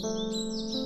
Música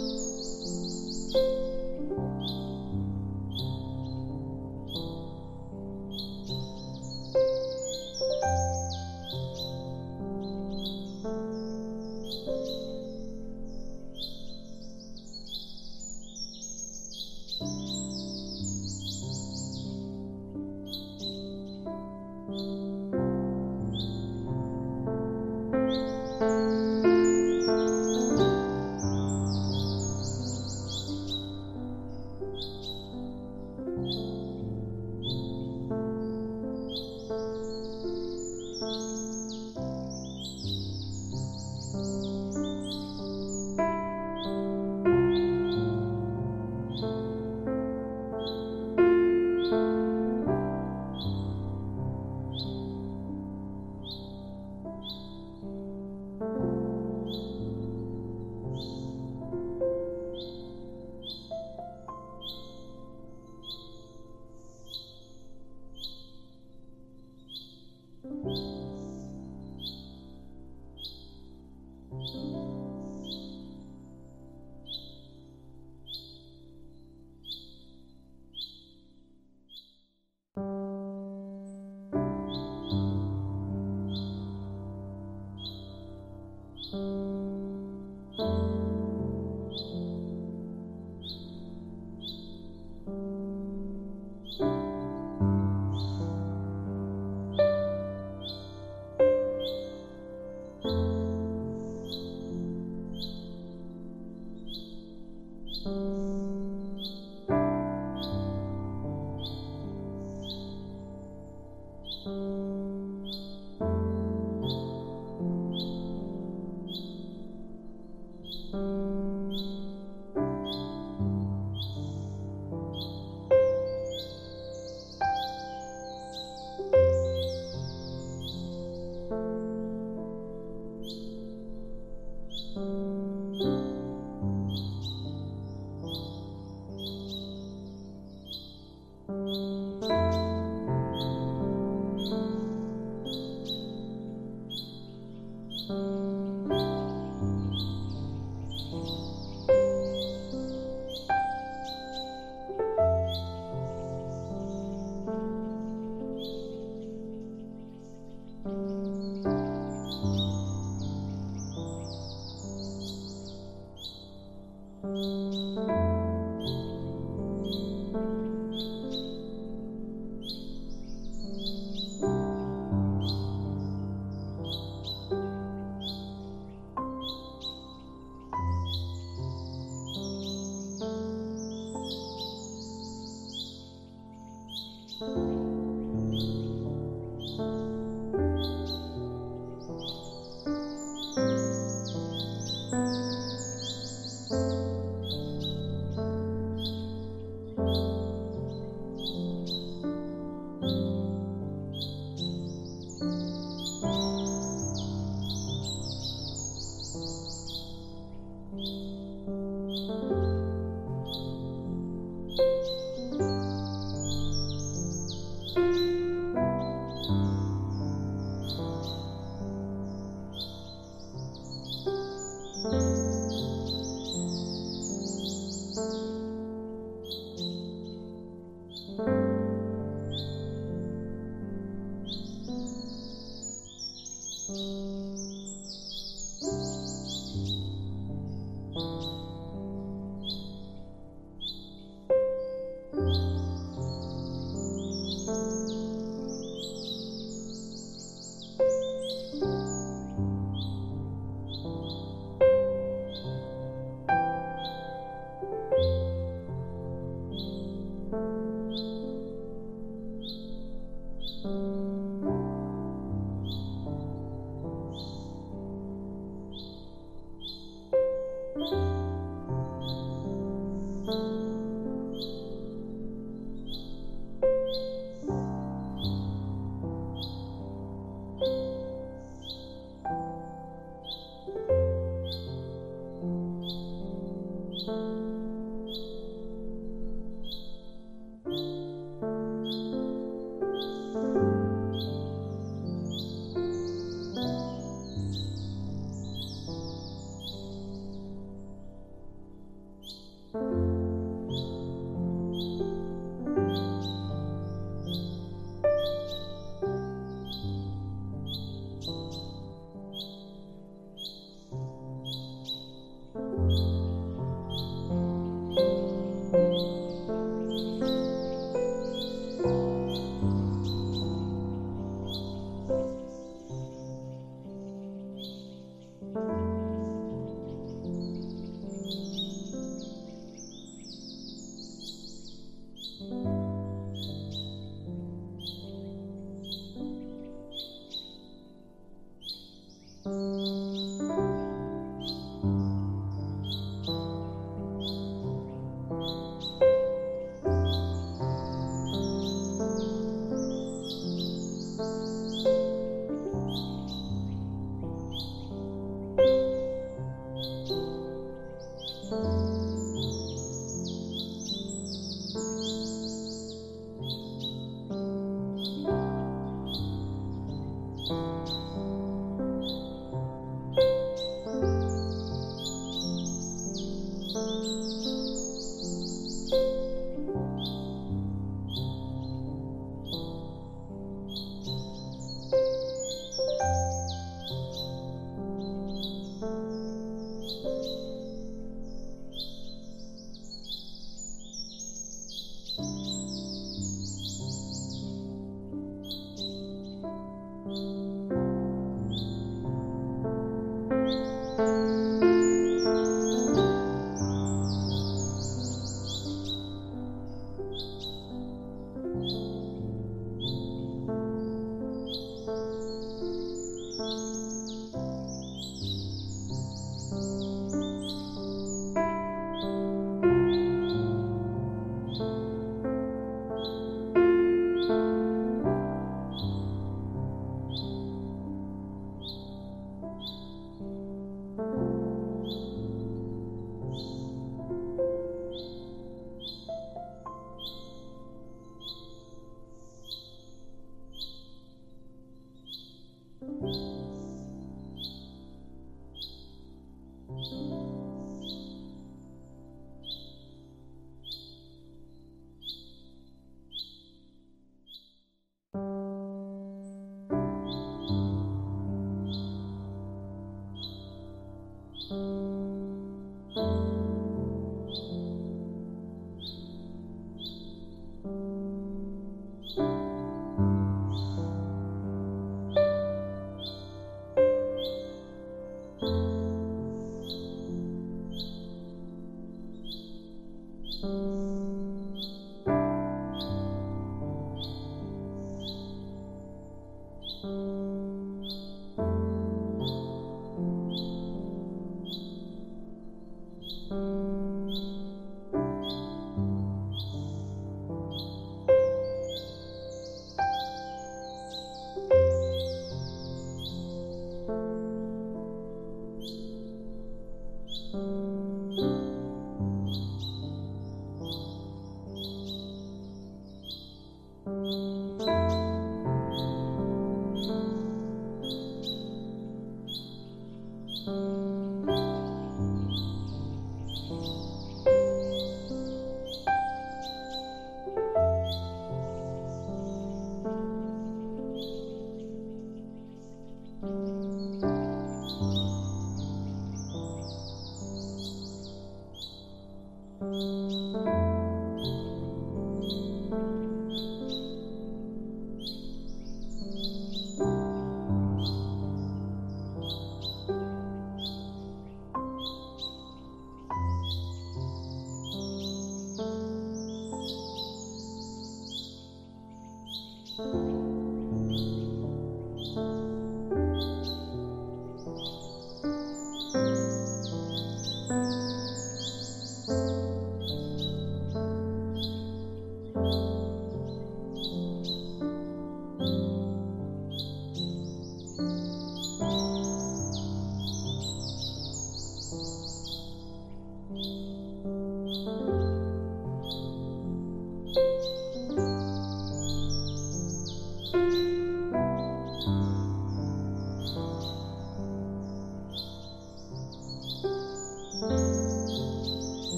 Música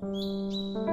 Música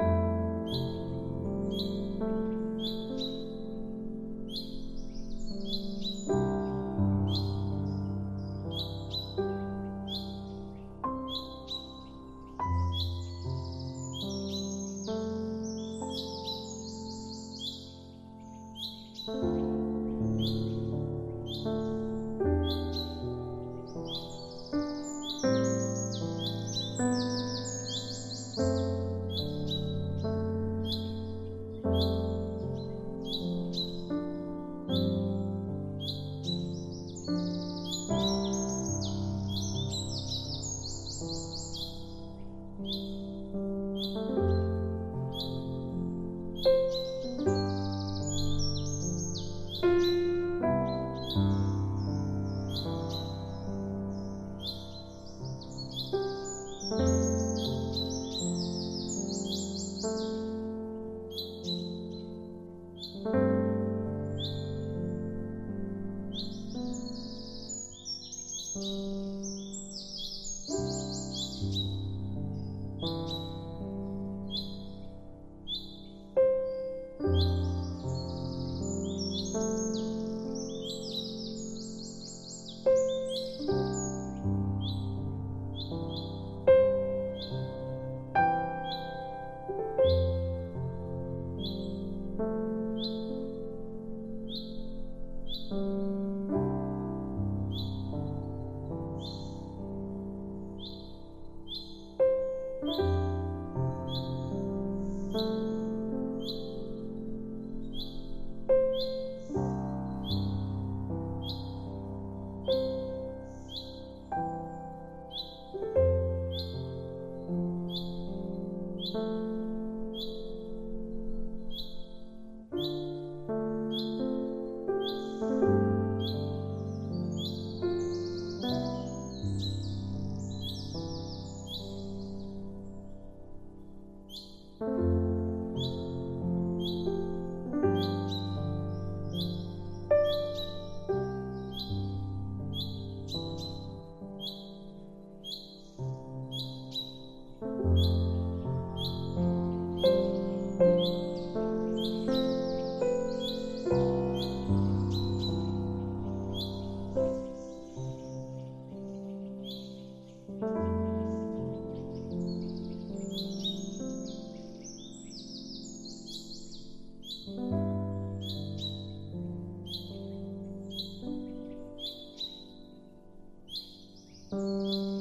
Música